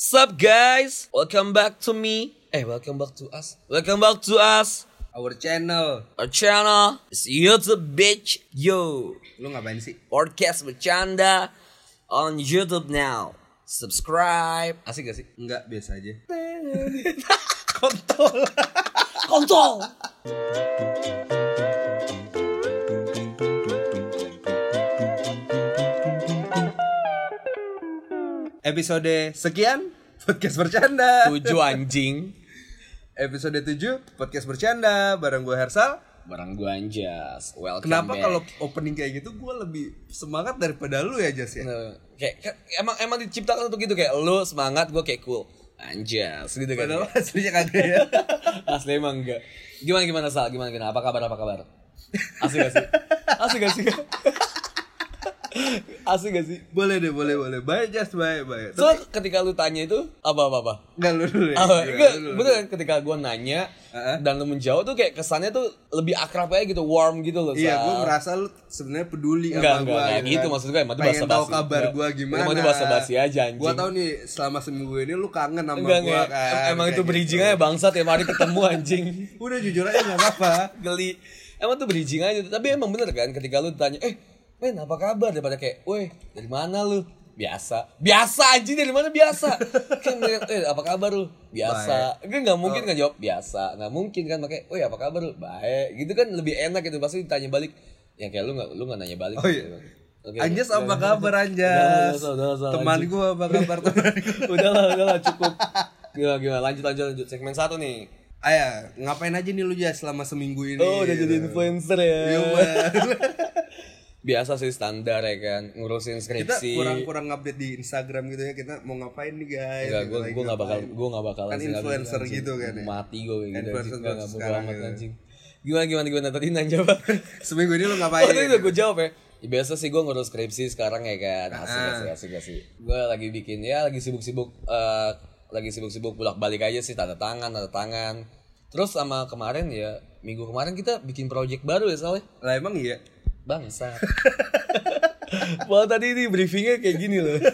Sup guys? Welcome back to me. Eh, welcome back to us. Welcome back to us. Our channel. Our channel is YouTube bitch. Yo, Lu ngapain sih? podcast bercanda on YouTube now. Subscribe. Asik gak sih? Enggak, biasa aja. Kontol. Kontol. Episode sekian podcast bercanda. Tujuh anjing. Episode 7 podcast bercanda bareng gue Hersal. Barang gua Anjas. Welcome Kenapa kalau opening kayak gitu gue lebih semangat daripada lu ya Jas ya? Nah, kayak, emang emang diciptakan untuk gitu kayak lu semangat gue kayak cool anjas gitu kan Padahal aslinya kagak ya. asli emang enggak gimana gimana sal gimana gimana apa kabar apa kabar asik gak sih asik gak sih asik gak sih boleh deh, boleh, boleh. Baik Jas, baik, baik. so ketika lu tanya itu apa apa apa Enggak lu dulu ya. enggak bener kan ketika gue nanya Heeh. dan lu menjawab tuh kayak kesannya tuh lebih akrab aja gitu warm gitu loh Iya, gue merasa lu sebenarnya peduli Enggak, sama enggak, gue. enggak gitu maksud gue, emang tahu basa-basi. kabar Enggak. gue gimana. Emang itu basa-basi aja, anjing. Gue tahu nih selama seminggu ini lu kangen sama Enggak, gue enggak. kan. Em- Emang itu gitu. bridging aja bangsa tiap hari ketemu anjing. Udah jujur aja gak apa-apa. Geli. Emang tuh bridging aja. Tapi emang bener kan ketika lu ditanya, eh men apa kabar? Daripada kayak, weh dari mana lu? Biasa. Biasa anjing dari mana biasa? kan eh apa kabar lu? Biasa. Kan nggak mungkin kan jawab biasa. Nggak mungkin kan makanya, weh apa kabar lu? Baik. Gitu kan lebih enak gitu. Pasti ditanya balik. Ya kayak lu nggak lu nggak nanya balik. Oh iya. Oke. Anjas apa kabar Anjas? udah, udah, udah, Teman gue apa kabar teman udahlah, udahlah cukup. Gimana gimana lanjut lanjut lanjut segmen satu nih. Ayah, ngapain aja nih lu Jas selama seminggu ini? Oh, udah jadi influencer ya. Iya. Biasa sih standar ya kan, ngurusin Kita skripsi. kurang-kurang update di Instagram gitu ya. Kita mau ngapain nih guys? Enggak, Kita gue lagi gue nggak bakal gue nggak bakal Kan influencer gitu kan ya. Mati gue kayak gitu. Influencer nggak mau amat gitu. anjing. Gimana gimana gimana tadi nanya apa? Seminggu ini lu Oh, ngapain? tadi udah gue jawab ya. Ya, biasa sih gue ngurus skripsi sekarang ya kan. Asik Ah. asik asik asik. Gue lagi bikin ya lagi sibuk-sibuk eh, lagi sibuk-sibuk bolak-balik aja sih tanda tangan tanda tangan. Terus sama kemarin ya minggu kemarin kita bikin project baru ya soalnya. Lah emang iya. Bangsa. Wah tadi ini briefingnya kayak gini loh.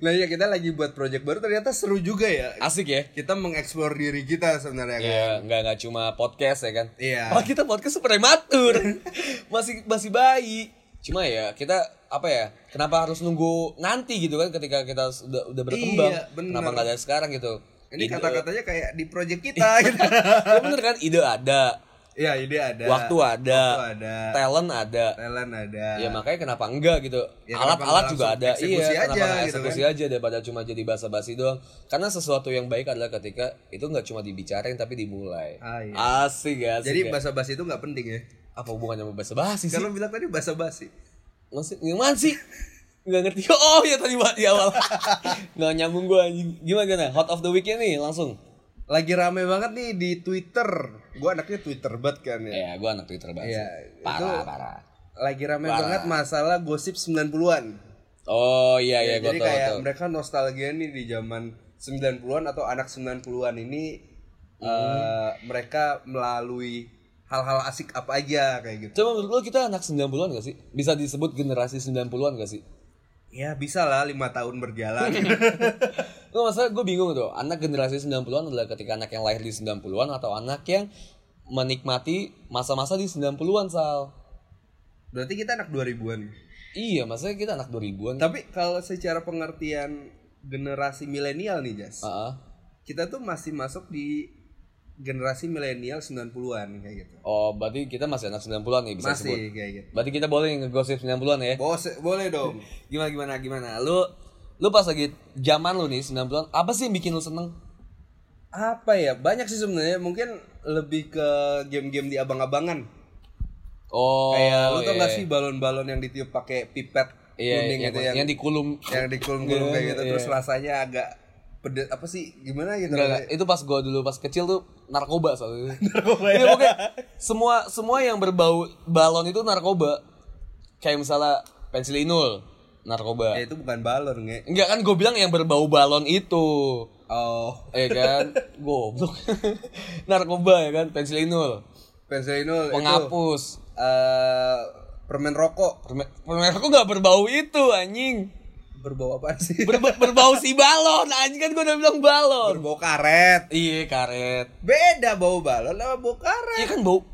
Nah ya kita lagi buat project baru ternyata seru juga ya. Asik ya. Kita mengeksplor diri kita sebenarnya kan. Ya, nggak nggak cuma podcast ya kan. Iya. Oh, kita podcast prematur. masih masih bayi. Cuma ya, kita apa ya? Kenapa harus nunggu nanti gitu kan ketika kita sudah udah berkembang? Iya, bener. kenapa nggak dari sekarang gitu? Ini kata-katanya kayak di project kita gitu. Ya bener kan, ide ada, Iya, ide ada. waktu ada, Waktu ada. talent ada. Talent ada. Ya makanya kenapa enggak gitu. Ya, Alat-alat nggak juga ada. eksekusi Iya, aja kenapa nggak gitu eksekusi aja daripada cuma jadi basa-basi doang. Karena sesuatu yang baik adalah ketika itu nggak cuma dibicarain tapi dimulai. Ah, iya. Asik ya. Jadi basa-basi itu nggak penting ya. apa hubungannya sama basa-basi sih? Kalau bilang tadi basa-basi. Masih yang mana sih? Nggak ngerti. Oh ya tadi di awal. Nggak nyambung gue anjing. Gimana gimana? Hot of the weekend nih langsung. Lagi rame banget nih di Twitter. Gua anaknya Twitter banget kan ya. Ya, gue anak Twitter banget. Iya. Parah, itu- parah. Lagi rame Parah. banget masalah gosip 90-an. Oh iya iya gue Jadi kayak mereka nostalgia nih di zaman 90-an atau anak 90-an ini eh, mereka melalui hal-hal asik apa aja kayak gitu. Coba menurut lo kita anak 90-an gak sih? Bisa disebut generasi 90-an gak sih? Ya bisa lah lima tahun berjalan. Nggak masalah gue bingung tuh. Anak generasi 90-an adalah ketika anak yang lahir di 90-an atau anak yang menikmati masa-masa di 90-an, Sal. Berarti kita anak 2000-an. Iya, maksudnya kita anak 2000-an. Tapi kalau secara pengertian generasi milenial nih, Jas. Heeh. Kita tuh masih masuk di generasi milenial 90-an kayak gitu. Oh, berarti kita masih anak 90-an nih bisa Masih disebut. kayak gitu. Berarti kita boleh ngegosip 90-an ya? Bos, boleh dong. Gimana gimana gimana? Lu lu pas lagi zaman lu nih 90-an, apa sih yang bikin lu seneng? Apa ya? Banyak sih sebenarnya. Mungkin lebih ke game-game di abang-abangan. Oh, kayak lu tau iya, gak sih balon-balon yang ditiup pakai pipet Iya, kuning yang, gitu yang yang dikulum. yang dikulum-kulum Iya, kayak gitu iya. terus rasanya agak pedes apa sih gimana gitu Enggak, itu pas gua dulu pas kecil tuh narkoba soalnya. narkoba ya. pokoknya semua semua yang berbau balon itu narkoba. Kayak misalnya pensilinul, narkoba. Ya, itu bukan balon nge Enggak kan gue bilang yang berbau balon itu. oh Eh kan, goblok. narkoba ya kan, pensilinul, pensilinul itu penghapus. eh permen rokok Permen, permen aku nggak berbau itu anjing. Berbau apa sih? Ber- ber- berbau si balon anjing kan gue udah bilang balon Berbau karet. iya karet Beda bau balon sama bau karet. iya kan bau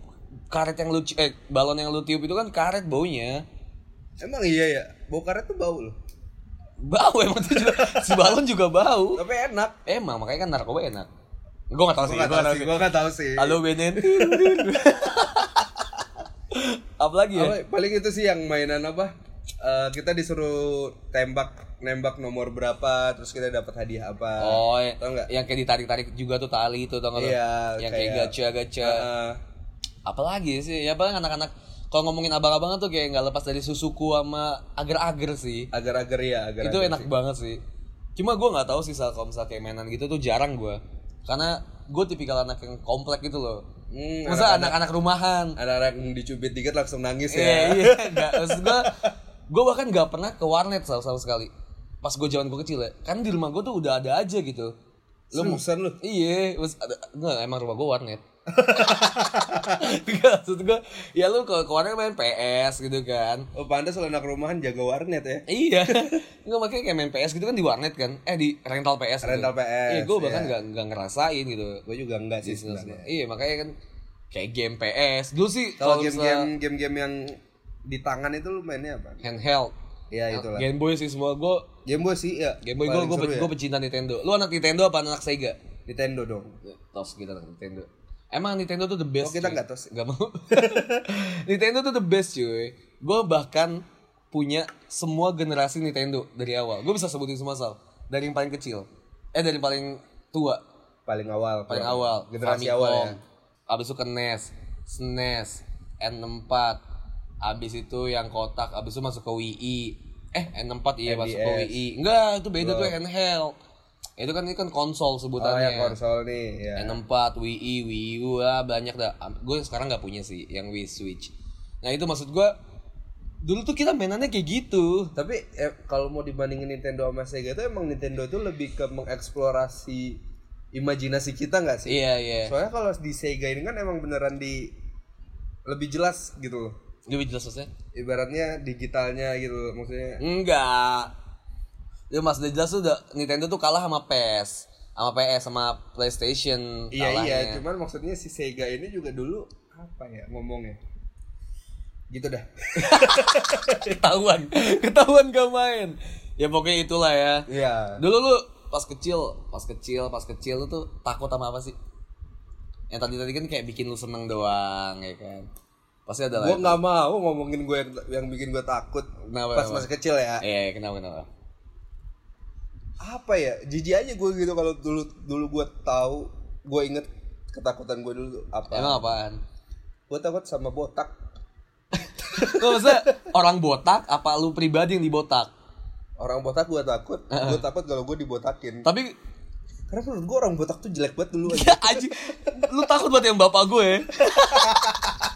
karet yang lu eh balon yang lu tiup itu kan karet baunya Emang iya ya, bau karet tuh bau loh. bau emang tuh juga si balon juga bau Tapi enak. emang makanya kan narkoba enak gue gak tau sih Gua gue gak tahu sih, gua gak tahu sih. halo Benen apalagi ya Apa, paling itu sih yang mainan apa? Eh, kita disuruh tembak nembak nomor berapa terus kita dapat hadiah apa Oh, ya- Tau nggak? yang kayak ditarik-tarik juga tuh tali itu tau gak lo? Iya, Yang kayak kayak- gacha-gacha. Heeh. Apalagi sih? Ya paling anak-anak kalau ngomongin abang-abangan tuh kayak nggak lepas dari susuku sama agar-agar sih. agar-agar ya agar itu enak banget sih. Cuma gue nggak tahu sih kalau misalnya kayak mainan gitu tuh jarang gue. Karena gue tipikal anak yang komplek gitu loh. Hmm, Masa anak-anak rumahan? anak-anak yang dicubit dikit langsung nangis ya Iya, iya. Nggak, maksud gue, gue bahkan nggak pernah ke warnet Sal, sama sekali. Pas gue zaman gue kecil ya, kan di rumah gue tuh udah ada aja gitu. lu musan lu Iya, mas ada enggak emang rumah gue warnet. Enggak, maksud gue ya lu ke ke warnet main PS gitu kan. oh pantas kalau anak rumahan jaga warnet ya Iya. Enggak makanya kayak main PS gitu kan di warnet kan. Eh di rental PS. gitu. Rental PS, Iya, gue bahkan iya. nggak nggak ngerasain gitu. gue juga enggak sih sebenarnya Iya, makanya kan kayak game PS. Dulu sih kalau game-game game-game yang di tangan itu lu mainnya apa handheld ya itulah Game Boy sih semua gue Game Boy sih ya Game Boy gue gue ya. gue pecinta Nintendo. Lu anak Nintendo apa anak Sega? Nintendo dong Tos kita anak Nintendo. Emang Nintendo tuh the best. Oh, kita nggak tos. Nggak mau. Nintendo tuh the best cuy. Gue bahkan punya semua generasi Nintendo dari awal. Gue bisa sebutin semua sal. Dari yang paling kecil. Eh dari yang paling tua. paling awal Paling awal. generasi Famicom. awal ya Abis itu ke NES. SNES. N64. Abis itu yang kotak. Abis itu masuk ke Wii. Eh N64 iya masuk ke. Wii. Enggak itu beda tuh handheld. Itu kan ini kan konsol oh sebutannya. ya konsol nih ya N4, Wii, Wii U, ah, banyak dah. Gue sekarang nggak punya sih yang Wii Switch. Nah itu maksud gue, dulu tuh kita mainannya kayak gitu. tapi eh, kalau mau dibandingin Nintendo sama Sega itu emang Nintendo itu lebih ke mengeksplorasi imajinasi kita nggak sih Iya iya. soalnya kalau di Sega ini kan emang beneran di lebih jelas gitu loh Lebih jelas maksudnya? ibaratnya digitalnya gitu maksudnya Enggak. Ya mas udah jelas tuh udah Nintendo tuh kalah sama PS, sama PS, sama PlayStation. iya iya cuman maksudnya si Sega ini juga dulu apa ya ngomongnya gitu dah ketahuan, ketahuan gak main. Ya pokoknya itulah ya. iya Dulu lu pas kecil, pas kecil, pas kecil lu tuh takut sama apa sih? Yang tadi tadi kan kayak bikin lu seneng doang ya kan. Pasti ada lah. gue nggak mau ngomongin gue yang, yang bikin gue takut Kenapa, pas kenapa? masih kecil ya Iya, kenapa kenapa? apa ya jijik aja gue gitu kalau dulu dulu gue tahu gue inget ketakutan gue dulu apa Emang apaan? gue takut sama botak Kok maksudnya orang botak apa lu pribadi yang dibotak? orang botak gue takut gue takut kalau gue dibotakin Tapi karena menurut gue orang botak tuh jelek banget dulu aja ya anjing, lu takut buat yang bapak gue.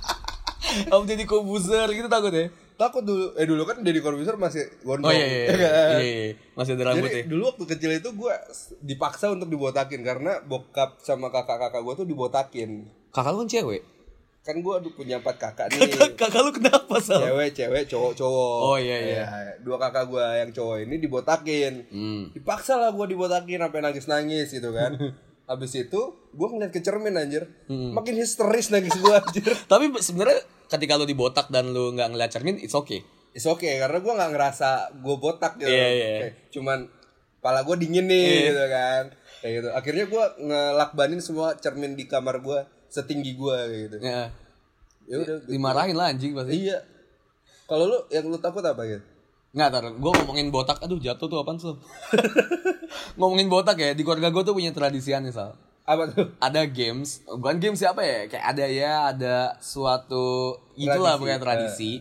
Kamu jadi kobuzer gitu takut ya? takut dulu eh dulu kan Deddy Corbuzier masih Oh gondrong iya iya. ya iya, kan? iya, iya. Masih ada rambut ya. Jadi dulu waktu kecil itu gue dipaksa untuk dibotakin karena bokap sama kakak-kakak gue tuh dibotakin. Kakak lu kan cewek. Kan gue punya empat kakak nih. Kakak lu kenapa, Sal? cewek, cewek, cowok, cowok. Oh, iya, iya. Dua kakak gue yang cowok ini dibotakin. Hmm. Dipaksa lah gue dibotakin sampai nangis-nangis gitu kan. Habis itu gue ngeliat ke cermin anjir. Hmm. Makin histeris nangis gue anjir. Tapi sebenarnya ketika lu dibotak dan lu nggak ngeliat cermin, it's okay. It's okay karena gue nggak ngerasa gue botak gitu. Iya, iya. Kayak cuman kepala gue dingin nih Iya. gitu kan. Kayak gitu. Akhirnya gue ngelakbanin semua cermin di kamar gue setinggi gue gitu. Ya. Ya udah. Dimarahin lah anjing pasti. Iya. Kalau lu yang lu takut apa gitu? Nggak, tar, gue ngomongin botak, aduh jatuh tuh apaan Sal? ngomongin botak ya, di keluarga gue tuh punya tradisi aneh Sal. Apa tuh? Ada games, bukan games siapa ya? Kayak ada ya, ada suatu itulah Tradisi, bukan tradisi.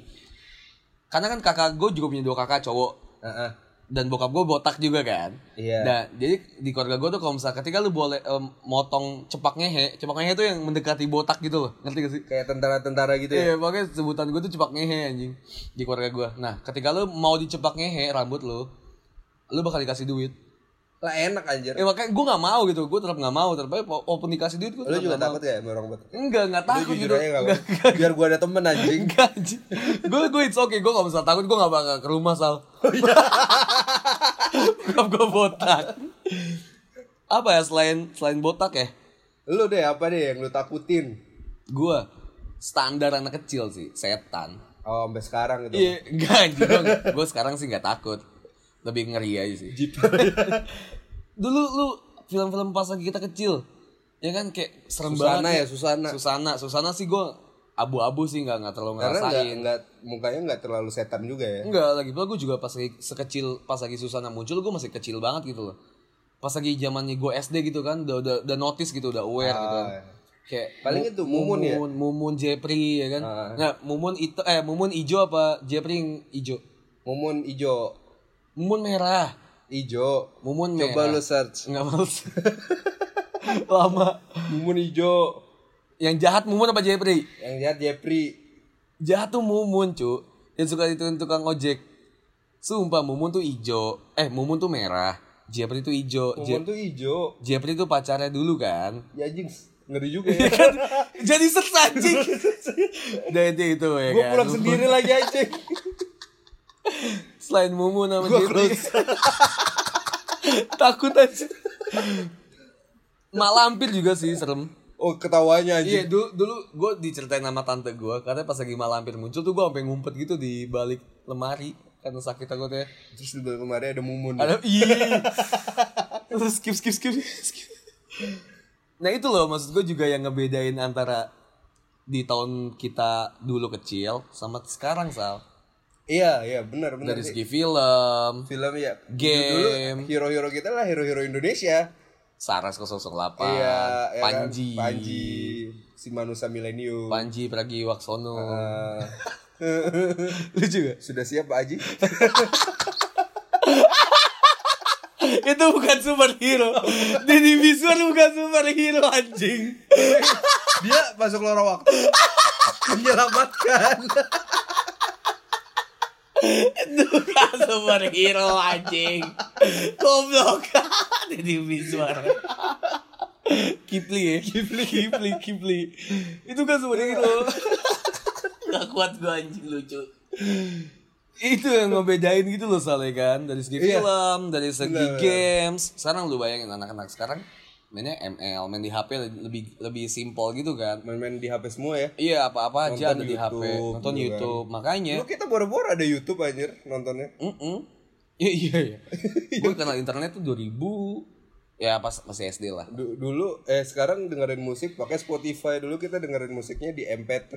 Karena kan kakak gue juga punya dua kakak cowok Heeh. dan bokap gue botak juga kan. Iya. Nah, jadi di keluarga gue tuh kalau misalnya ketika lu boleh em, motong cepak ngehe, cepak ngehe tuh yang mendekati botak gitu loh, ngerti gak sih? Kayak tentara-tentara gitu ya. Iya, makanya sebutan gue tuh cepak ngehe anjing di keluarga gue. Nah, ketika lu mau dicepak ngehe rambut lu, lu bakal dikasih duit. Lah enak anjir. Ya makanya gue gak mau gitu, gue tetap gak mau. Tetap aja walaupun dikasih duit gue Lu juga takut ya sama orang botak? Enggak, Lu takut jujur gitu. aja gak apa Biar gua ada temen anjing. enggak anjing. Gue gue it's okay, gue gak usah takut, gue gak bakal ke rumah sal. bokap gue botak apa ya selain selain botak ya Lu deh apa deh yang lu takutin? gue standar anak kecil sih setan Oh, sampai sekarang gitu. iya enggak anjing gue sekarang sih nggak takut lebih ngeri aja sih dulu lu film-film pas lagi kita kecil ya kan kayak serem Susana banget ya, Susana. Susana Susana sih gue abu-abu sih nggak nggak terlalu Karena ngerasain enggak, enggak mukanya enggak terlalu setan juga ya. Enggak, lagi pula gue juga pas lagi sekecil pas lagi Susana muncul gue masih kecil banget gitu loh. Pas lagi zamannya gue SD gitu kan, udah udah, udah notice gitu, udah aware gitu. Ah, Kayak Paling itu Mumun ya? Mumun, Mumun Jepri ya kan. Ah. Nah, Mumun itu eh Mumun ijo apa Jepri ijo? Mumun ijo. Mumun merah. Ijo. Mumun Coba merah. lu search. Enggak males. Lama. Mumun ijo. Yang jahat Mumun apa Jepri? Yang lihat Jepri. Jahat tuh Mumun, cu. Yang suka itu tukang ojek. Sumpah Mumun tuh ijo. Eh, Mumun tuh merah. Jepri tuh ijo. Mumun tuh ijo. Jeffrey tuh pacarnya dulu kan Ya anjing, ngeri juga ya. Jadi seks anjing Dan itu itu ya Gue kan pulang sendiri lagi anjing. Selain Mumu nama close. Takut aja Mak lampir juga sih serem Oh, ketawanya Iya anjing. dulu dulu gue diceritain sama tante gue Karena pas lagi mak lampir muncul tuh gue sampai ngumpet gitu di balik lemari Karena sakit takutnya Terus di belakang kemarin ada Mumun. Ada iya. Terus skip skip skip skip. Nah itu loh maksud gue juga yang ngebedain antara di tahun kita dulu kecil sama sekarang Sal. Iya, iya, benar, benar. Dari segi film, film ya. Game. Dulu hero-hero kita lah hero-hero Indonesia. Saras 008, Iya, ya kan? Panji, Panji, si Manusia Milenium. Panji Pragiwaksono. Eh, Lu juga? sudah siap Pak Haji? itu bukan superhero. Deddy Miswar bukan superhero anjing. Dia masuk lorong waktu menyelamatkan. Itu bukan superhero anjing. Goblok. Deddy Miswar. Kipli ya? Kipli, Kipli, Kipli. Itu kan superhero. Gak kuat gue anjing lucu. Itu yang ngebedain gitu loh soalnya kan Dari segi Iya. film, dari segi benar. games Sekarang lu bayangin anak-anak sekarang Mainnya ML, main di HP lebih lebih simpel gitu kan Main-main di HP semua ya. Iya apa-apa aja ada di HP Nonton gitu kan. YouTube Makanya Lu kita boro-boro ada YouTube anjir nontonnya. Mm-mm. Iya iya iya. Gue kenal internet tuh 2000 ya pas masih SD lah. Du- dulu eh sekarang dengerin musik pakai Spotify dulu kita dengerin musiknya di MP3,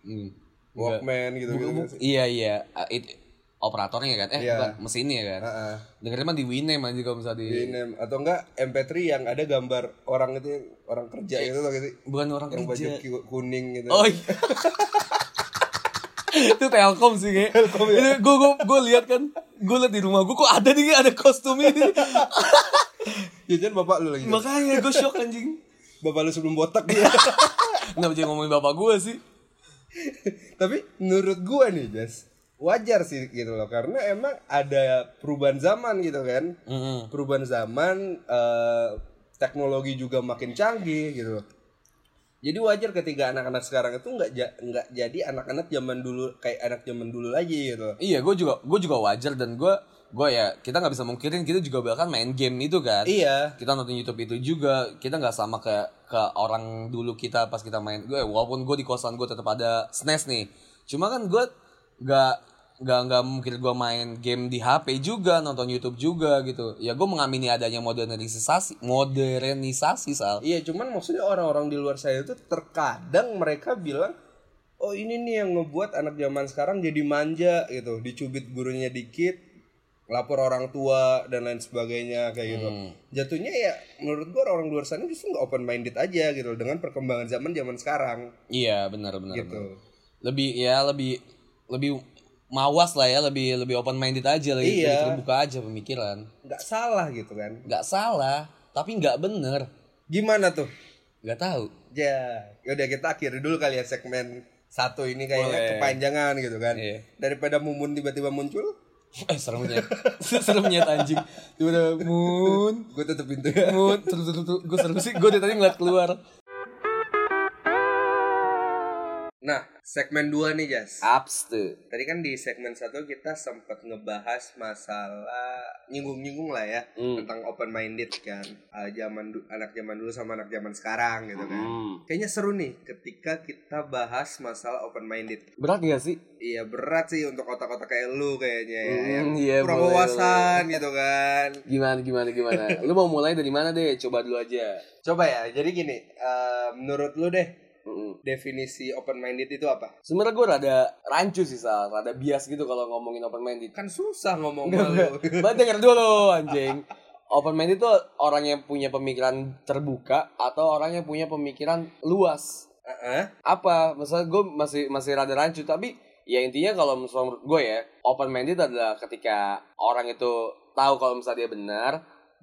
Hmm. Walkman gitu gitu. Iya iya. Ah, it- operatornya kan? Eh Iya. bukan mesinnya kan? Heeh. Dengerin mah di Winem aja kalau misalnya di Di nem- atau enggak MP3 yang ada gambar orang itu orang kerja itu loh gitu. bukan orang Yang baju kerja. ki- kuning gitu. Oh iya. itu Telkom sih kayak. Telkom ya. Gue gue gue lihat kan, gue lihat di rumah gue kok ada nih ada kostum ini. Jajan bapak lu lagi. Makanya gue shock anjing. Bapak lu sebelum botak dia. Kenapa jadi ngomongin bapak gue sih? Tapi menurut gua nih, Jas, wajar sih gitu loh karena emang ada perubahan zaman gitu kan. Mm-mm. Perubahan zaman eh, teknologi juga makin canggih gitu loh. Jadi wajar ketika anak-anak sekarang itu nggak ja- nggak jadi anak-anak zaman dulu kayak anak zaman dulu lagi gitu loh. Iya, gue juga gue juga wajar dan gue gue ya kita nggak bisa mungkirin kita juga bahkan main game itu kan. Iya. Kita nonton YouTube itu juga kita nggak sama ke ke orang dulu kita pas kita main. Gue walaupun gue di kosan gue tetap ada SNES nih. Cuma kan gue nggak nggak nggak mungkin gue main game di HP juga nonton YouTube juga gitu. Ya gue mengamini adanya modernisasi modernisasi sal. Iya, cuman maksudnya orang-orang di luar saya itu terkadang mereka bilang Oh ini nih yang ngebuat anak zaman sekarang jadi manja gitu Dicubit gurunya dikit Lapor orang tua dan lain sebagainya kayak gitu Jatuhnya ya menurut gua orang-orang luar sana justru nggak open minded aja gitu Dengan perkembangan zaman zaman sekarang Iya benar benar. gitu benar. Lebih ya lebih lebih mawas lah ya lebih lebih open minded aja lebih, Iya. lebih terbuka aja pemikiran. nggak salah gitu kan nggak salah tapi nggak bener Gimana tuh? nggak tahu Ya, udah kita akhiri dulu kali ya segmen satu ini kayaknya Boleh. kepanjangan gitu kan. Iya. Daripada mumun tiba-tiba muncul, eh seremnya seremnya anjing tiba moon gue tutup pintu ya. moon terus terus gue serem sih gue tadi ngeliat keluar Nah, segmen 2 nih, Jas. Apps tuh. Tadi kan di segmen 1 kita sempat ngebahas masalah nyinggung-nyinggung lah ya Hmm. tentang open minded kan. Ah, zaman anak zaman dulu sama anak zaman sekarang gitu kan. Hmm. Kayaknya seru nih ketika kita bahas masalah open minded. Berat gak sih? Iya berat sih untuk otak-otak kayak lu kayaknya ya. Hmm, yang iya, kurang wawasan gitu kan. Gimana gimana gimana? Lu mau mulai dari mana deh? Coba dulu aja. Coba ya, jadi gini, eh, menurut lu deh Mm-mm. definisi open minded itu apa? Sebenarnya gue rada rancu sih Sal, rada bias gitu kalau ngomongin open minded. Kan susah ngomong lu. Mbak denger dulu anjing. Open minded itu orang yang punya pemikiran terbuka atau orang yang punya pemikiran luas. Heeh. Apa? Maksudnya gue masih masih rada rancu tapi ya intinya kalau menurut gue ya open minded adalah ketika orang itu tahu kalau misalnya dia benar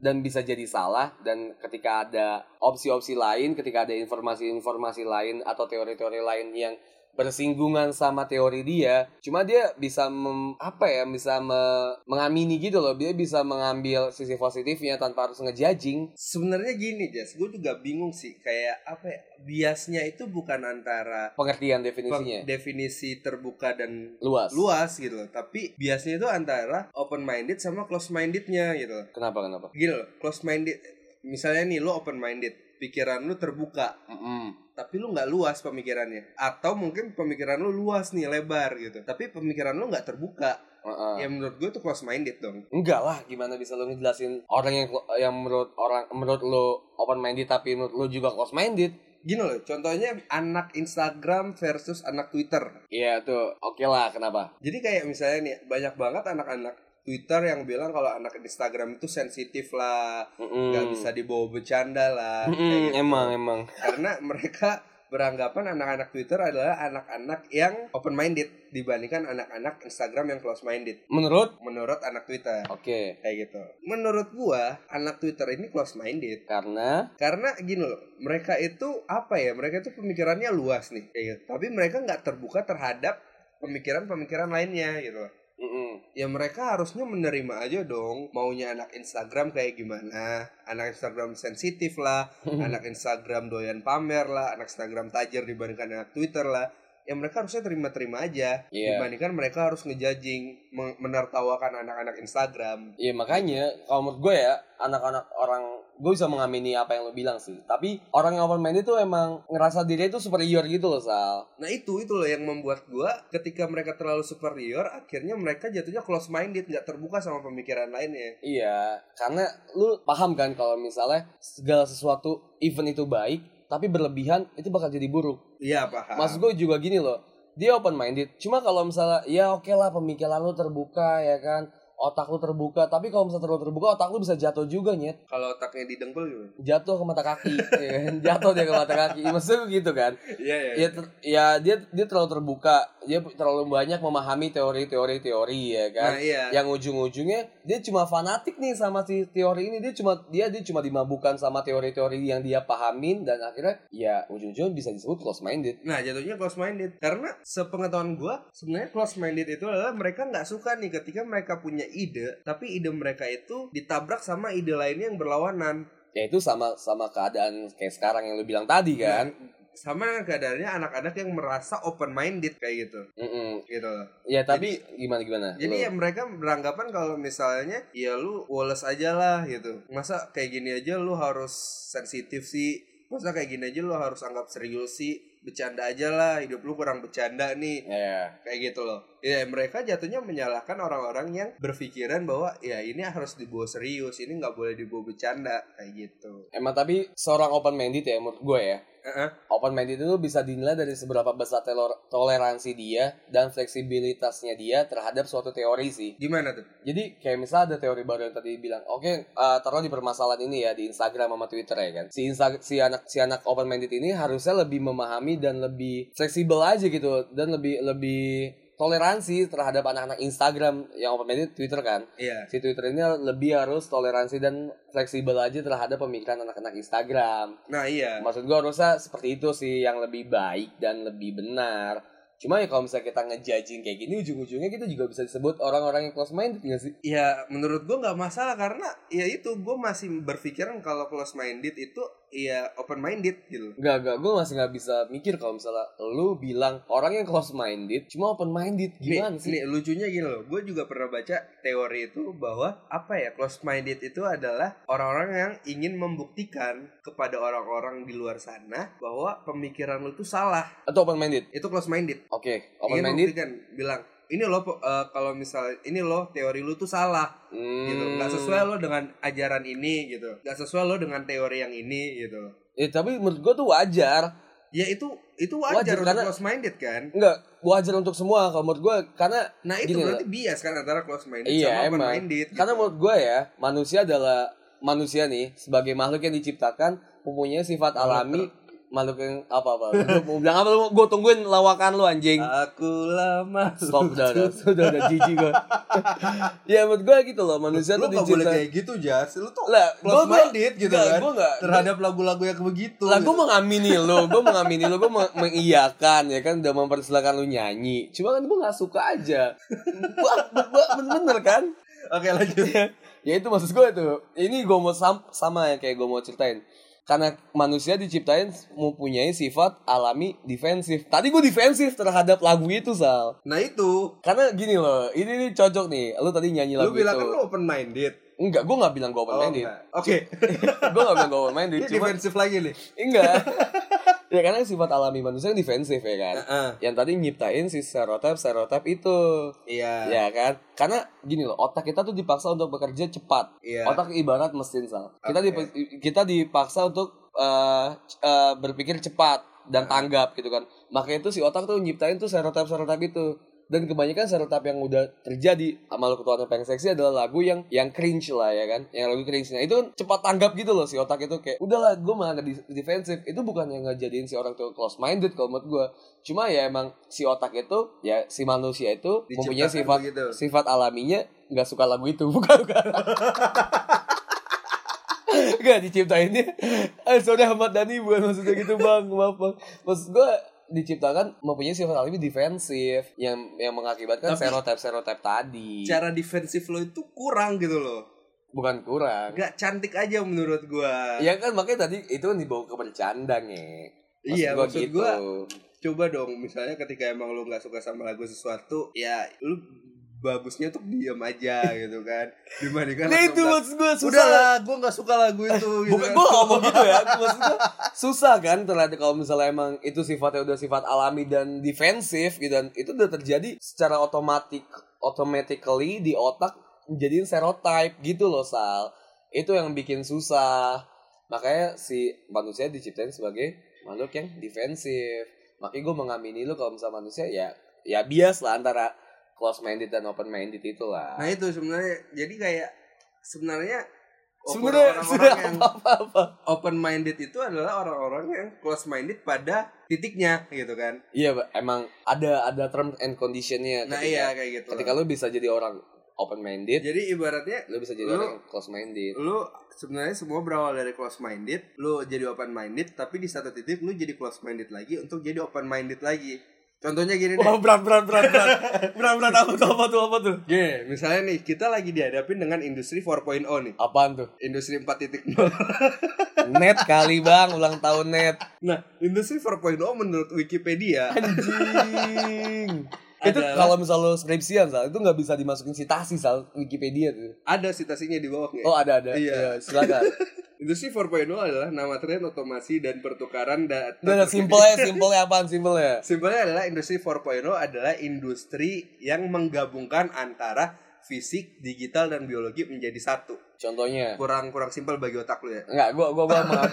dan bisa jadi salah dan ketika ada opsi-opsi lain ketika ada informasi-informasi lain atau teori-teori lain yang bersinggungan sama teori dia cuma dia bisa mem- apa ya bisa me- mengamini gitu loh dia bisa mengambil sisi positifnya tanpa harus ngejudging Sebenarnya gini, Jas, gue juga bingung sih kayak apa ya? Biasnya itu bukan antara pengertian peng- definisinya definisi terbuka dan luas luas gitu loh. Tapi biasanya itu antara open minded sama close mindednya gitu loh. kenapa kenapa loh, close minded. Misalnya nih lo open minded, pikiran lu terbuka, Mm-mm. Tapi lu nggak luas pemikirannya. Atau mungkin pemikiran lu luas nih, lebar gitu. Tapi pemikiran lu nggak terbuka. Uh-uh. Ya menurut gue itu close minded dong. Enggak lah, gimana bisa lo ngejelasin orang yang yang menurut orang menurut lo open minded tapi menurut lo juga close minded? Gini loh, contohnya anak Instagram versus anak Twitter. Iya tuh, oke lah, kenapa? Jadi kayak misalnya nih, banyak banget anak-anak Twitter yang bilang kalau anak Instagram itu sensitif lah, nggak bisa dibawa bercanda lah. Mm-mm, kayak gitu. emang emang. Karena mereka beranggapan anak-anak Twitter adalah anak-anak yang open minded dibandingkan anak-anak Instagram yang close minded. Menurut? Menurut anak Twitter Oke, kayak gitu. Menurut gua, anak Twitter ini close minded karena karena gini loh, mereka itu apa ya? Mereka itu pemikirannya luas nih, kayak gitu. Tapi mereka nggak terbuka terhadap pemikiran-pemikiran lainnya gitu. loh. Mm-mm. Ya mereka harusnya menerima aja dong maunya anak Instagram kayak gimana. Anak Instagram sensitif lah, anak Instagram doyan pamer lah, anak Instagram tajir dibandingkan anak Twitter lah. Ya mereka harusnya terima-terima aja Iya. dibandingkan mereka harus ngejudging, men- menertawakan anak-anak Instagram. Iya makanya kalau menurut gue ya anak-anak orang gue bisa mengamini apa yang lo bilang sih. Tapi orang yang open minded itu emang ngerasa diri itu superior gitu loh Sal. Nah itu itu loh yang membuat gua ketika mereka terlalu superior akhirnya mereka jatuhnya close minded nggak terbuka sama pemikiran lainnya. Iya, karena lu paham kan kalau misalnya segala sesuatu event itu baik, tapi berlebihan itu bakal jadi buruk. Iya paham. Maksud gue juga gini loh, dia open minded. Cuma kalau misalnya ya oke lah pemikiran lu terbuka ya kan, otak lu terbuka. Tapi kalau misalnya terlalu terbuka, otak lu bisa jatuh juga nyet. Kalau otaknya didengkul gimana? Jatuh ke mata kaki, ya kan? jatuh dia ke mata kaki. Maksud gue gitu kan? Iya iya. Ya, ter- ya dia dia terlalu terbuka, dia terlalu banyak memahami teori-teori teori ya kan. Nah iya. Yang ujung-ujungnya dia cuma fanatik nih sama si teori ini, dia cuma dia dia cuma dimabukkan sama teori-teori yang dia pahamin dan akhirnya ya ujung-ujungnya bisa disebut close minded. Nah jatuhnya close minded karena sepengetahuan gua sebenarnya close minded itu adalah mereka nggak suka nih ketika mereka punya ide tapi ide mereka itu ditabrak sama ide lainnya yang berlawanan. Ya itu sama sama keadaan kayak sekarang yang lu bilang tadi kan. Sama dengan keadaannya anak-anak yang merasa open minded kayak gitu. Mm-mm. Gitu loh. Ya tapi gimana gimana? Jadi Lu- ya mereka beranggapan kalau misalnya ya lu woles aja lah gitu. Masa kayak gini aja lu harus sensitif sih. Masa kayak gini aja lu harus anggap serius sih. Bercanda aja lah, hidup lu kurang bercanda nih. ya Kayak gitu loh. Ya mereka jatuhnya menyalahkan orang-orang yang berpikiran bahwa ya ini harus dibawa serius, ini nggak boleh dibawa bercanda kayak gitu. emang tapi seorang open minded ya menurut gue ya. Heeh. Open minded itu bisa dinilai dari seberapa besar telor- toleransi dia dan fleksibilitasnya dia terhadap suatu teori sih. Gimana tuh? Jadi kayak misalnya ada teori baru yang tadi bilang, oke eh, taruh di permasalahan ini ya di Instagram sama Twitter ya kan. Si Insta si anak si anak open minded ini harusnya lebih memahami dan lebih fleksibel aja gitu dan lebih lebih toleransi terhadap anak-anak Instagram yang open minded Twitter kan. Iya. Si Twitter ini lebih harus toleransi dan fleksibel aja terhadap pemikiran anak-anak Instagram. Nah iya. Maksud gue harusnya seperti itu sih yang lebih baik dan lebih benar. Cuma ya kalau misalnya kita ngejudging kayak gini ujung-ujungnya kita juga bisa disebut orang-orang yang close minded gak sih? Ya menurut gue nggak masalah karena ya itu gue masih berpikiran kalau close minded itu ya open minded gitu Enggak, enggak, gue masih nggak bisa mikir kalau misalnya lu bilang orang yang close minded cuma open minded gimana nih, sih? nih, lucunya gini loh gue juga pernah baca teori itu bahwa apa ya close minded itu adalah orang-orang yang ingin membuktikan kepada orang-orang di luar sana bahwa pemikiran lu tuh salah Atau open minded? itu close minded Oke, open ingin minded. membuktikan bilang ini loh eh, kalau misalnya ini loh teori lu tuh salah Hmm, gitu. Nggak sesuai lo dengan ajaran ini gitu. Nggak sesuai lo dengan teori yang ini gitu. Ya, tapi menurut gue tuh wajar. ya itu itu wajar, Wajar, untuk karena- close minded kan? Enggak, wajar untuk semua. Kalau menurut gue karena nah itu Gini berarti bias kan antara close minded Iya sama open minded Karena menurut gue ya manusia adalah manusia nih sebagai makhluk yang diciptakan mempunyai sifat alami makhluk yang apa apa. Gue mau bilang apa lu? Gue tungguin lawakan lu anjing. aku lama Stop udah udah sudah udah jijik gue. ya menurut gue gitu loh manusia lu tuh gak boleh kayak gitu Jas lu tuh Lah, gua- minded gitu enggak, kan gua enggak. terhadap lagu-lagu yang begitu Lah gue gitu. mengamini lo, gue mengamini lo, gue meng- mengiyakan ya kan udah mempersilahkan lu nyanyi. Cuma kan gue nggak suka aja. Wah, bener-bener kan? oke lanjut ya itu maksud gue tuh ini gue mau sam- sama ya kayak gue mau ceritain karena manusia diciptain mempunyai sifat alami defensif. Tadi gue defensif terhadap lagu itu sal. Nah itu. Karena gini loh ini nih cocok nih lu tadi nyanyi lu lagu bilang itu. kan lu open minded enggak gue nggak bilang gue open oh, minded enggak. oke. Gue nggak bilang gue open minded ini defensif lagi nih. Enggak ya karena sifat alami manusia yang defensif ya kan? Heeh. yang tadi nyiptain si stereotip stereotip itu. Iya. Ya kan? Karena gini loh otak kita tuh dipaksa untuk bekerja cepat. Iya. otak ibarat mesin sal. Kita Oke. dip- kita dipaksa untuk c- eh, berpikir cepat dan tanggap gitu kan? Makanya itu si otak tuh nyiptain tuh stereotip stereotip itu dan kebanyakan stereotip yang udah terjadi sama lo ketuaan yang pengen seksi adalah lagu yang yang cringe lah ya kan? Yang lagu cringe nah itu kan cepat tanggap gitu loh si otak itu kayak udahlah gue malah di- defensif. Itu bukan yang ngejadiin si orang tuh close minded kalau menurut gue cuma ya emang si otak itu ya si manusia itu mempunyai sifat begitu. sifat alaminya nggak suka lagu itu bukan bukan. Gak diciptainnya. Eh, Sorry Ahmad Dhani bukan maksudnya gitu bang. Maaf bang. Maksud gue diciptakan mempunyai sifat alami defensif yang yang mengakibatkan stereotip stereotip tadi. cara defensif lo itu kurang gitu loh. Bukan kurang. Gak cantik aja menurut gua. Ya kan makanya tadi itu kan dibawa ke bercanda nge Maksud Iya, gua maksud gua, coba dong misalnya ketika emang lu nggak suka sama lagu sesuatu ya lu bagusnya tuh diam aja gitu kan. Dibandingkan Nah itu maksud gue susah. Udahlah gue nggak suka lagu itu gitu Bukan kan. gue ngomong gitu ya. Maksud gue susah kan ternyata kalau misalnya emang itu sifatnya udah sifat alami dan defensif gitu dan itu udah terjadi secara otomatik automatically di otak menjadiin stereotype gitu loh Sal. Itu yang bikin susah. Makanya si manusia diciptain sebagai makhluk yang defensif. Makanya gue mengamini lu kalau misalnya manusia ya ya bias lah antara close minded dan open minded itulah. Nah itu sebenarnya. Jadi kayak sebenarnya sebenarnya orang-orang sudah yang apa apa open minded itu adalah orang-orang yang close minded pada titiknya gitu kan? Iya, emang ada ada term and conditionnya. nah ketika, iya kayak gitu. Ketika lu bisa jadi orang open minded, jadi ibaratnya lu bisa jadi lu- orang close minded. lu sebenarnya semua berawal dari close minded lu jadi open minded tapi di satu titik lu jadi close minded lagi untuk jadi open minded lagi contohnya gini deh Wah, berat berat berat berat. berat berat apa tuh apa tuh apa tuh? Gini, misalnya nih kita lagi dihadapin dengan industri 4.0 nih Apaan tuh? industri 4.0 Net kali bang, ulang tahun net. nah industri 4.0 menurut Wikipedia Anjing. Itu kalau misal lu skripsian sal, itu nggak bisa dimasukin citasi sal Wikipedia tuh. ada citasinya di bawah nggak? Oh ada ada. Iya. silakan. Industri 4.0 adalah nama tren otomasi dan pertukaran data. Udah simpelnya, simpelnya apaan simpelnya? Simpelnya adalah industri 4.0 adalah industri yang menggabungkan antara fisik, digital dan biologi menjadi satu. Contohnya. Kurang kurang simpel bagi otak lu ya. Enggak, gua gua gua maaf.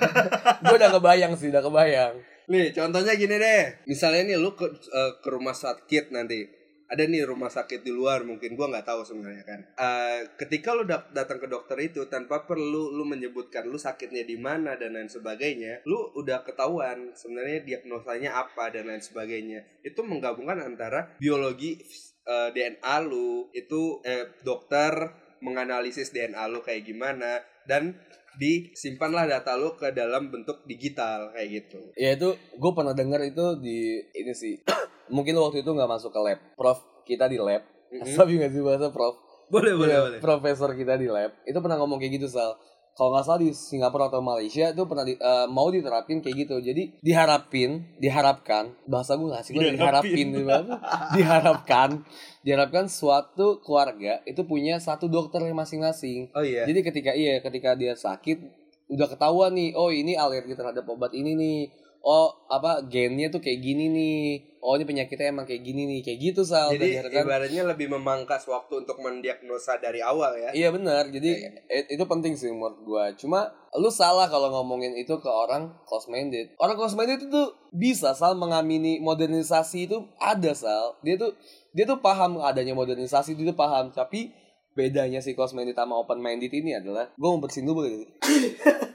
gua udah kebayang sih, udah kebayang. Nih, contohnya gini deh. Misalnya nih lu ke eh, ke rumah sakit nanti. Ada nih rumah sakit di luar mungkin gua nggak tahu sebenarnya kan. Eh, ketika lu dat- datang ke dokter itu tanpa perlu lu menyebutkan lu sakitnya di mana dan lain sebagainya, lu udah ketahuan sebenarnya diagnosanya apa dan lain sebagainya. Itu menggabungkan antara biologi eh, DNA lu, itu eh, dokter menganalisis DNA lu kayak gimana dan disimpanlah data lu ke dalam bentuk digital kayak gitu. Ya itu gue pernah dengar itu di ini sih. Mungkin waktu itu nggak masuk ke lab. Prof kita di lab. Mhm. Tapi nggak sih bahasa prof. Boleh, boleh, Iya, boleh. Profesor kita di lab itu pernah ngomong kayak gitu Sal. Kalau nggak salah di Singapura atau Malaysia itu pernah di, eh, mau diterapin kayak gitu. Jadi diharapin diharapkan bahasa gue nggak sih gue diharapin. diharapkan diharapkan suatu keluarga itu punya satu dokter masing-masing. Oh iya. jadi ketika iya ketika dia sakit udah ketahuan nih oh ini alergi terhadap obat ini nih oh apa gennya tuh kayak gini nih oh ini penyakitnya emang kayak gini nih kayak gitu sal Jadi diharapkan ibaratnya lebih memangkas waktu untuk mendiagnosa dari awal ya. Iya benar, jadi it- itu penting sih menurut gua. Cuma lu salah kalau ngomongin itu ke orang close minded. Orang close minded itu tuh bisa sal mengamini modernisasi itu ada sal. Dia tuh dia tuh paham adanya modernisasi dia tuh paham. Tapi bedanya si close minded sama open minded ini adalah gua mau bersihin dulu boleh?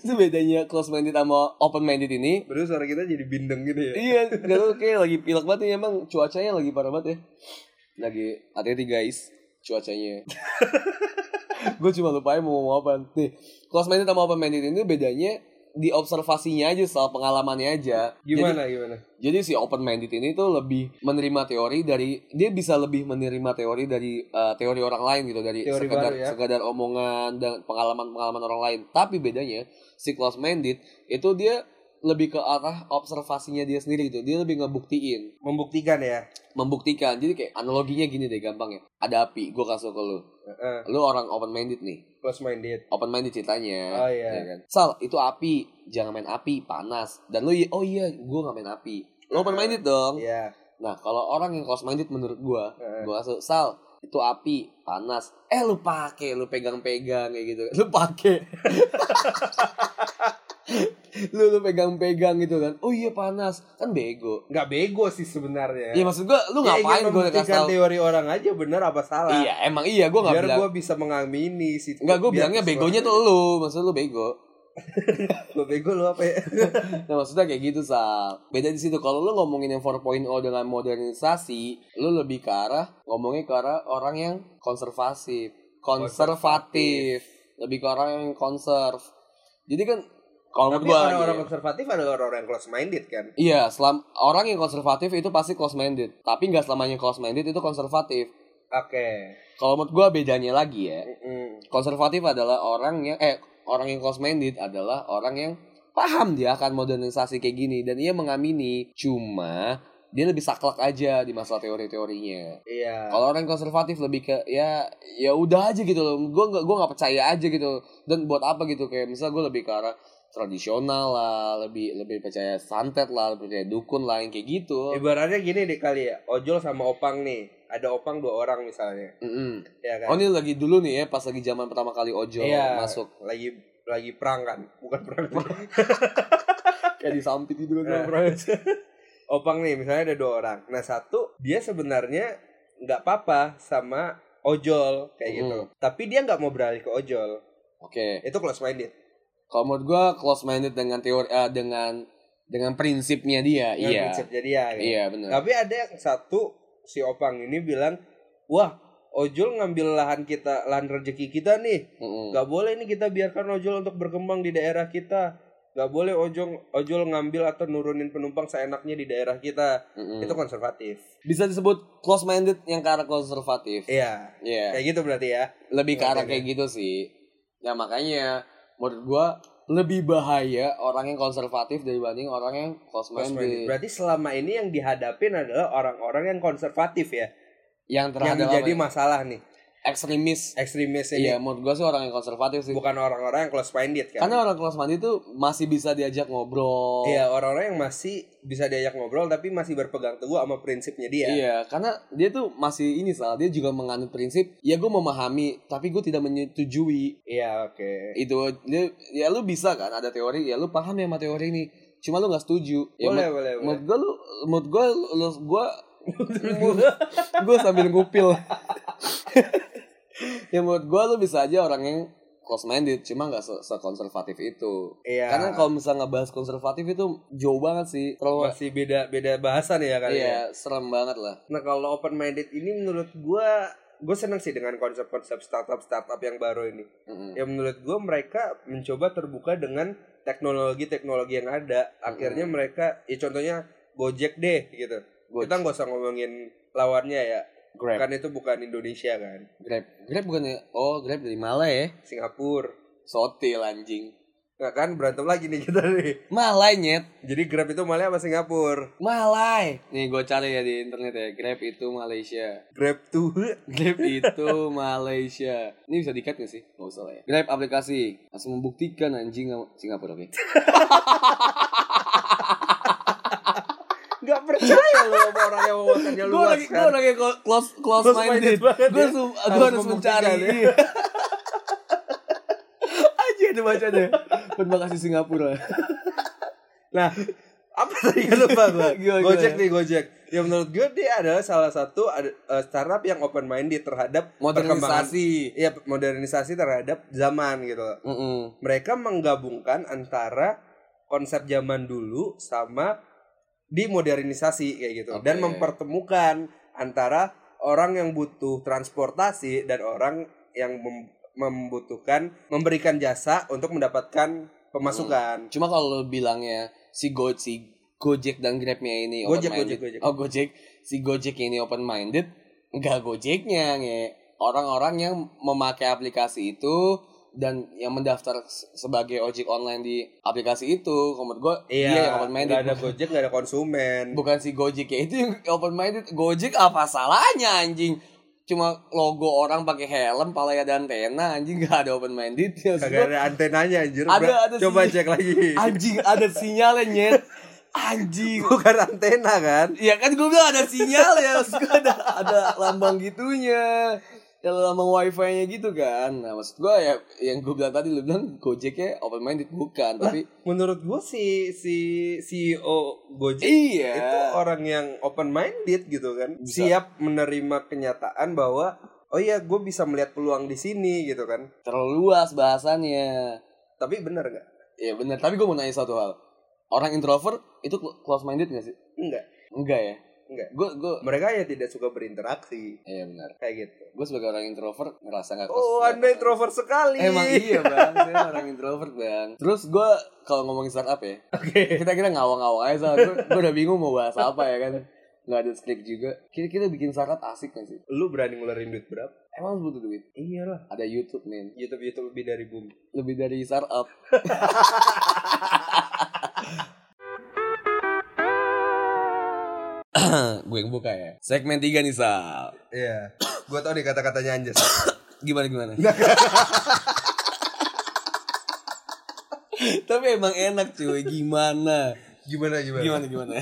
itu bedanya close minded sama open minded ini. Baru suara kita jadi bindeng gitu ya. iya gak tau kayak lagi pilek banget nih emang cuacanya lagi parah banget ya. Lagi hati-hati guys cuacanya. Gue cuma lupa mau ngomong apa. Nih close minded sama open minded ini bedanya di observasinya aja soal pengalamannya aja Gimana gimana? jadi, jadi si open minded ini tuh lebih menerima teori dari dia bisa lebih menerima teori dari uh, teori orang lain gitu dari Teori sekadar baru ya. sekadar omongan dan pengalaman-pengalaman orang lain tapi bedanya si close minded itu dia lebih ke arah observasinya dia sendiri gitu. Dia lebih ngebuktiin. Membuktikan ya. membuktikan. Jadi kayak analoginya gini deh gampang ya. Ada api gue kasih ke lu. Heeh. lu orang open minded nih. Close minded. open minded ceritanya. Oh, iya. ya kan? Sal itu api. Jangan main api panas. Dan lu oh iya gue gak main api. Lu open minded dong. Iya. nah kalau orang yang close minded menurut gue Heeh. gue kasih sal itu api panas. Eh lu pake lu pegang-pegang kayak gitu. Lu pake lu lu pegang-pegang gitu kan oh iya panas kan bego Nggak bego sih sebenarnya. Iya maksud gue lu Ya, ngapain ingin gue kasih tau teori orang aja bener apa salah. iya emang iya gue gak Biar bilang gue bisa mengamini si Enggak, gue biar bilangnya begonya tuh lu, maksud lu bego. Gue bego lu apa ya? Nah, maksudnya kayak gitu, Sal. Beda di situ. Kalau lu ngomongin yang 4.0 dengan modernisasi, lu lebih ke arah ngomongnya ke arah orang yang konservatif, konservatif. Lebih ke orang yang konserv. Jadi kan kalau menurut gua orang-orang ya, konservatif adalah orang-orang yang close minded kan. Iya, selam, orang yang konservatif itu pasti close minded. Tapi nggak selamanya close minded itu konservatif. Oke. Kalau menurut gua bedanya lagi ya. Mm-mm. konservatif adalah orang yang eh orang yang close minded adalah orang yang paham dia akan modernisasi kayak gini dan ia mengamini cuma dia lebih saklek aja di masalah teori-teorinya. Iya. Kalau orang konservatif lebih ke ya ya udah aja gitu loh. Gue nggak gue nggak percaya aja gitu. Dan buat apa gitu kayak misal gue lebih ke arah tradisional lah, lebih lebih percaya santet lah, lebih percaya dukun lah yang kayak gitu. Ibaratnya gini deh kali ya, ojol sama opang nih. Ada opang dua orang misalnya, Mm-mm. ya kan? Oh ini lagi dulu nih ya pas lagi zaman pertama kali ojol iya, masuk lagi lagi perang kan, bukan perang. kayak disampit gitu Nah. kan. opang nih misalnya ada dua orang. Nah satu dia sebenarnya nggak apa-apa sama ojol kayak gitu, Hmm. tapi dia nggak mau beralih ke ojol. Oke. Itu close minded. Kalau menurut gue close minded dengan teori eh, dengan dengan prinsipnya dia, Dengan iya. prinsipnya dia. gitu. Iya benar. Tapi ada yang satu si opang ini bilang, wah ojol ngambil lahan kita, lahan rezeki kita nih. Mm-mm. Gak boleh nih kita biarkan ojol untuk berkembang di daerah kita. Gak boleh ojol ojol ngambil atau nurunin penumpang seenaknya di daerah kita. Mm-mm. Itu konservatif. Bisa disebut close minded yang ke arah konservatif. Iya. Iya. Kayak gitu berarti ya. Lebih ke arah Oke, kayak gitu sih. Ya makanya menurut gua lebih bahaya orang yang konservatif dibanding orang yang minded. minded. Berarti selama ini yang dihadapin adalah orang-orang yang konservatif ya. Yang Yang terhadap jadi apa ya? masalah nih. Ekstremis. Ekstremis ini. Iya, menurut gua sih orang yang konservatif sih. Bukan orang-orang yang close minded kan. Karena orang close minded itu masih bisa diajak ngobrol. Iya, orang-orang yang masih bisa diajak ngobrol tapi masih berpegang teguh sama prinsipnya dia. Iya, karena dia tuh masih ini salah. Dia juga menganut prinsip, ya gue memahami, tapi gue tidak menyetujui. Iya, oke. Itu dia, ya lu bisa kan ada teori, ya lu paham ya sama teori ini. Cuma lu nggak setuju. Ya, Boleh, boleh, boleh. Menurut gue lu, menurut gue lu, gue gue sambil ngupil. ya menurut gue lu bisa aja orang yang close minded, cuma nggak se- sekonservatif itu. Iya. Karena kalau misalnya ngebahas konservatif itu jauh banget sih. Terlalu masih beda beda bahasan ya kali ya. iya, serem banget lah. Nah, kalau open minded ini menurut gua gue seneng sih dengan konsep-konsep startup-startup yang baru ini. Mm-mm. Ya menurut gua mereka mencoba terbuka dengan teknologi-teknologi yang ada. Akhirnya mereka, ya contohnya Gojek deh gitu. Gojek. Kita nggak usah ngomongin lawannya ya. Grab. Kan itu bukan Indonesia kan. Grab. Grab bukannya oh Grab dari Malai ya? Singapura. Sotil anjing. Nah kan berantem lagi nih kita nih. Malai nyet. Jadi Grab itu Malaya apa Singapura? Malai. Nih gue cari ya di internet ya. Grab itu Malaysia. Grab tuh Grab itu Malaysia. Ini bisa dikat gak sih? Gak usah lah ya. Grab aplikasi. Langsung membuktikan anjing Singapura oke. Gak percaya lo sama orang yang wawasannya Gue luas lagi gue kan. lagi close close Close minded. minded Gue ya. gue harus mencari. Iya. Aja ada bacanya. Terima kasih Singapura. Nah, apa tadi kan lupa gue? Gojek nih Gojek. Ya menurut gue dia adalah salah satu eh, startup yang open minded terhadap Modernisasi. Iya, modernisasi terhadap zaman gitu. Mm-mm. Mereka menggabungkan antara konsep zaman dulu sama dimodernisasi kayak gitu Oke. dan mempertemukan antara orang yang butuh transportasi dan orang yang mem- membutuhkan memberikan jasa untuk mendapatkan pemasukan. Cuma kalau bilangnya si Go si Gojek dan Grabnya ini Gojek, open minded. Gojek, Gojek. Oh Gojek, si Gojek ini open minded, enggak Gojeknya nge. Orang-orang yang memakai aplikasi itu dan yang mendaftar se- sebagai ojek online di aplikasi itu, menurut gue dia yang open minded. nggak ada Gojek, nggak ada konsumen. Bukan si Gojek ya itu yang open minded. Gojek apa salahnya anjing? Cuma logo orang pakai helm, palanya ada antena, anjing gak ada open minded. Kagak ada antenanya anjir. Ada, ada Coba sih. cek lagi. Anjing ada sinyalnya nyet. Anjing. Bukan antena kan? Ya kan gue bilang ada sinyal ya, ada ada lambang gitunya. Ya lambang wifi-nya gitu kan. Nah maksud gue ya yang gue bilang tadi lu bilang Gojeknya open minded bukan, tapi Menurut gua si si CEO Gojek iya. itu orang yang open minded gitu kan Bisa. siap menerima kenyataan bahwa oh iya gue bisa melihat peluang di sini gitu kan terlalu luas bahasannya. tapi bener nggak Iya benar, tapi gue mau nanya satu hal. Orang introvert itu close minded gak sih? enggak Enggak ya. Enggak Gue gue mereka ya tidak suka berinteraksi Iya benar. kayak gitu Gue sebagai orang introvert ngerasa gak oh anda introvert sekali Emang iya bang, saya orang introvert bang. Terus gue kalau ngomongin startup ya, oke kita kita ngawang-ngawang aja soalnya gue udah bingung mau bahas apa ya kan. Nggak ada skrip juga. Kira-kira bikin startup asik gak sih? lu berani ngeluarin duit berapa Emang butuh duit? iyalah Ada YouTube men. YouTube YouTube lebih dari bumi Lebih dari startup. gue yang buka ya. Segmen 3 nih Sal. iya gue tau nih kata-katanya anjas Gimana gimana? Tapi emang enak cuy, gimana? gimana gimana Gimana gimana?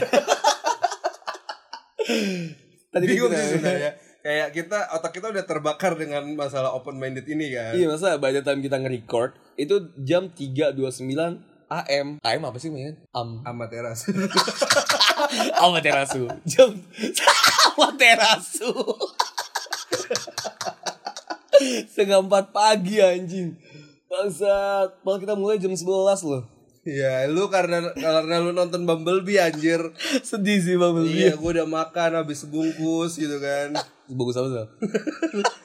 Tadi bingung sih sebenarnya kayak kita otak kita udah terbakar dengan masalah open minded ini kan Iya masa by the time kita nge-record itu jam 3.29 AM. AM apa sih men? Am Amaterasu Amaterasu. Jam Amaterasu. Setengah empat pagi anjing. Bangsat. Malah kita mulai jam 11 loh. Ya, lu karena karena lu nonton Bumblebee anjir. Sedih sih Belbi. Iya, gua udah makan habis sebungkus gitu kan. Bagus apa Sal?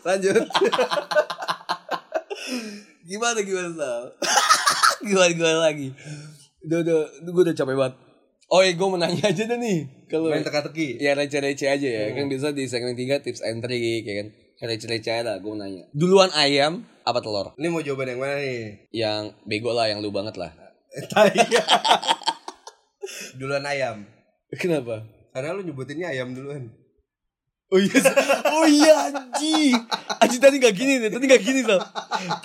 Lanjut. Gimana gimana Sal? Gimana gimana lagi? Udah udah, gue udah capek banget. Oh iya gue mau nanya aja deh nih. Kalau Main teka-teki. ya receh-receh aja ya. Kan biasa di segmen 3 tips and trick ya kan. Receh-receh aja lah gue mau nanya. Duluan ayam apa telur? Ini mau jawaban yang mana nih? Yang bego lah, yang lu banget lah. Tai. duluan ayam. Kenapa? Karena lu nyebutinnya ayam duluan. Oh iya, oh iya anjing. Anjing tadi gak gini nih, tadi gak gini Sal.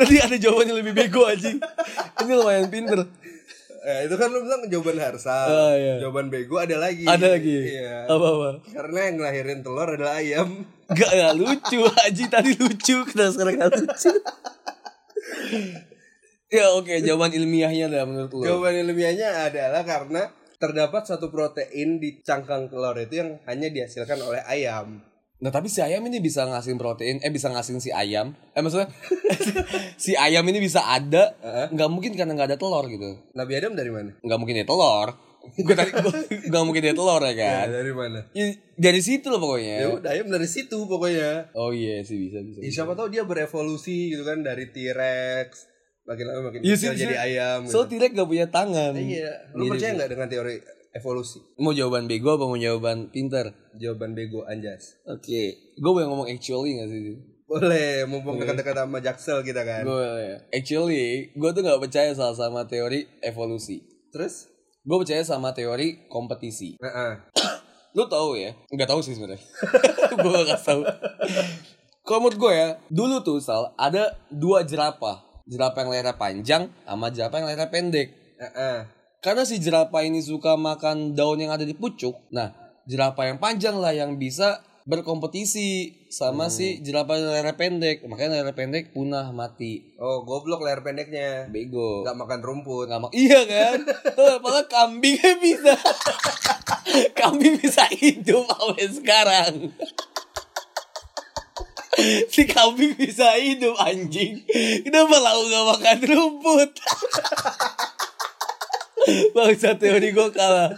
Tadi ada jawabannya lebih bego anjing. Ini lumayan pinter. Eh, itu kan lu bilang jawaban harsa. Oh, iya. Jawaban bego ada lagi. Ada lagi. Iya. Apa-apa? Karena yang ngelahirin telur adalah ayam. Gak, gak lucu anjing tadi lucu Kenapa sekarang gak lucu Ya oke jawaban ilmiahnya dah menurut lu Jawaban ilmiahnya adalah karena terdapat satu protein di cangkang telur itu yang hanya dihasilkan oleh ayam. Nah tapi si ayam ini bisa ngasihin protein Eh bisa ngasihin si ayam Eh maksudnya Si ayam ini bisa ada nggak mungkin karena nggak ada telur gitu Nabi Adam dari mana? nggak mungkin dia telur Gue tadi nggak mungkin dia telur ya kan Ya, dari mana? Ya, Dari situ loh Ya pokoknya udah ayam dari situ pokoknya. Oh iya sih bisa bisa, Ya, siapa tahu dia berevolusi gitu kan dari T-Rex makin lama makin sih, jadi ayam. So gitu. T-Rex gak punya tangan iya. Lu percaya nggak dengan teori evolusi. Mau jawaban bego apa mau jawaban pinter? Jawaban bego anjas. Oke. Gue boleh ngomong actually gak sih? Boleh, mumpung dekat-dekat sama Jaksel kita kan. Gue Actually, gue tuh gak percaya salah sama teori evolusi. Terus? Gue percaya sama teori kompetisi. Heeh. Lu tahu ya? Nggak tahu sih sebenarnya. gue gak tahu. Kalau menurut gue ya, dulu tuh Sal, ada dua jerapah. Jerapah yang lehernya panjang sama jerapah yang lehernya pendek. Heeh. Karena si jerapah ini suka makan daun yang ada di pucuk. Nah, jerapah yang panjang lah yang bisa berkompetisi sama si jerapah yang lehernya pendek. Makanya lehernya pendek punah mati. Oh, goblok leher pendeknya. Bego. Gak makan rumput. Nggak mau. Iya kan? Tuh, padahal kambingnya bisa. Kambing bisa hidup sampai sekarang. si kambing bisa hidup anjing. Kenapa lau gak makan rumput? Bangsa teori gue kalah.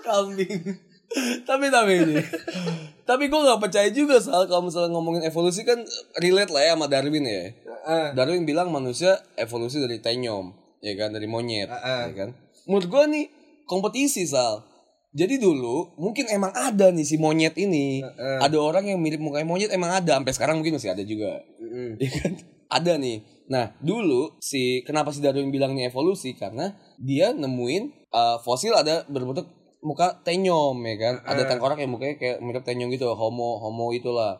kambing. tapi tapi ini. Tapi gue gak percaya juga soal kalau misalnya ngomongin evolusi kan relate lah ya sama Darwin ya. Heeh. Darwin bilang manusia evolusi dari tenyom, ya kan dari monyet, Heeh. ya kan. Menurut gua nih kompetisi sal. Jadi dulu mungkin emang ada nih si monyet ini, Heeh. ada orang yang mirip mukanya monyet emang ada, sampai sekarang mungkin masih ada juga, Mm-mm. ya kan. Ada nih. Nah dulu si kenapa si Darwin bilang ini evolusi karena dia nemuin uh, fosil ada berbentuk muka tenyom ya kan. Ada tengkorak yang mukanya kayak mirip tenyom gitu, homo homo itulah.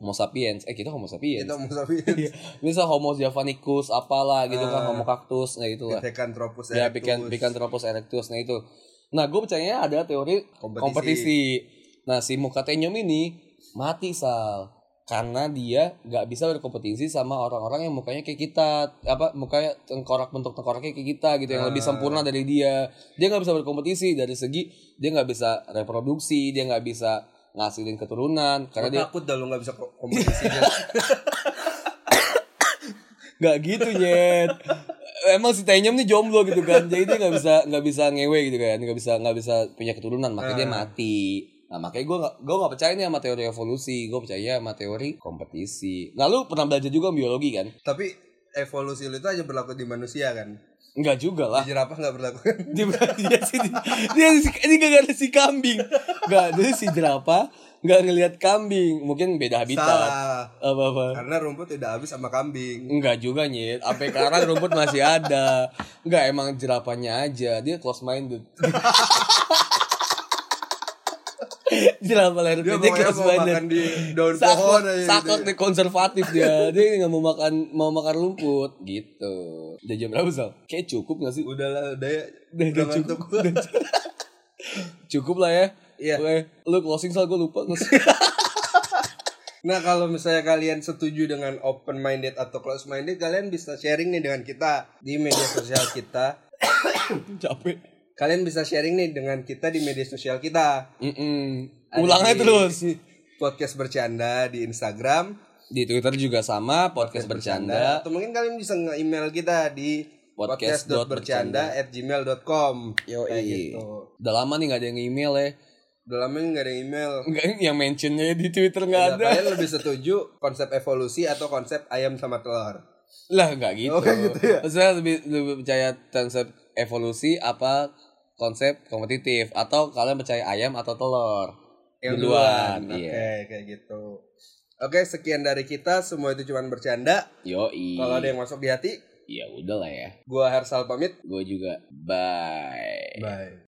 Homo sapiens. Eh kita homo sapiens. Itu musafi. Iya. Misal Homo javanicus apalah gitu kan Homo cactus nah itu lah. Pithecanthropus Ya erectus. Picanthropus erectus nah itu. Nah, gue percaya ada teori Kompetisi. kompetisi. Nah, si muka tenyom ini mati sal karena dia nggak bisa berkompetisi sama orang-orang yang mukanya kayak kita apa mukanya tengkorak bentuk tengkoraknya kayak kita gitu yang lebih sempurna dari dia. Dia nggak bisa berkompetisi dari segi dia nggak bisa reproduksi dia nggak bisa ngasilin keturunan karena dia takut dah lu gak bisa ko- kompetisi dia. Gak gitu nyet Emang si Tenyom nih jomblo gitu kan Jadi dia gak bisa nggak bisa ngewe gitu kan Gak bisa nggak bisa punya keturunan Makanya dia mati Nah makanya gue gak, gue gak percaya nih sama teori evolusi. Gue percaya sama teori kompetisi. Nah lu pernah belajar juga biologi kan? Tapi evolusi lu itu aja berlaku di manusia kan. Enggak juga lah. Di jerapah gak berlaku. dia dia sih dia, dia, ini gak ada si kambing. Gak dia si jerapah Gak ngelihat kambing. Mungkin beda habitat. Salah. Apa-apa Karena rumput udah habis sama kambing. Enggak juga nyet. Sampai sekarang rumput masih ada. Enggak emang jerapahnya aja. Dia close minded Jerapah lahir Dia minded makan di daun pohon aja gitu. nih konservatif dia Dia nggak mau makan mau makan rumput Gitu Udah jam berapa Sal? Kayak cukup gak sih? Udahlah, udah ya. Udah, Udah udah cukup. Udah cukup. Cukup lah ya Iya. Oke, Lu closing Sal gue lupa Nah kalau misalnya kalian setuju dengan open minded atau close minded kalian bisa sharing nih dengan kita di media sosial kita. Capek Kalian bisa sharing nih dengan kita di media sosial kita. Mm-mm. Ada Ulangnya di terus Podcast bercanda di Instagram. Di Twitter juga sama Podcast bercanda Atau mungkin kalian bisa nge-email kita di Podcast.bercanda. podcast.bercanda@gmail.com. Kayak gitu. Udah lama nih gak ada yang email ya Udah lama nggak ada email. Enggak yang mentionnya di Twitter nggak ada Kalian lebih setuju konsep evolusi atau konsep ayam sama telur? Lah nggak gitu Oh, gitu ya? Maksudnya lebih, lebih percaya konsep evolusi apa konsep kompetitif Atau kalian percaya ayam atau telur Yang Duluan, duluan. Oke, iya. kayak gitu. Oke, sekian dari kita. Semua itu cuma bercanda. Yoi Kalau ada yang masuk di hati, Ya udah lah ya gua Hersal pamit. Gue juga Bye Bye.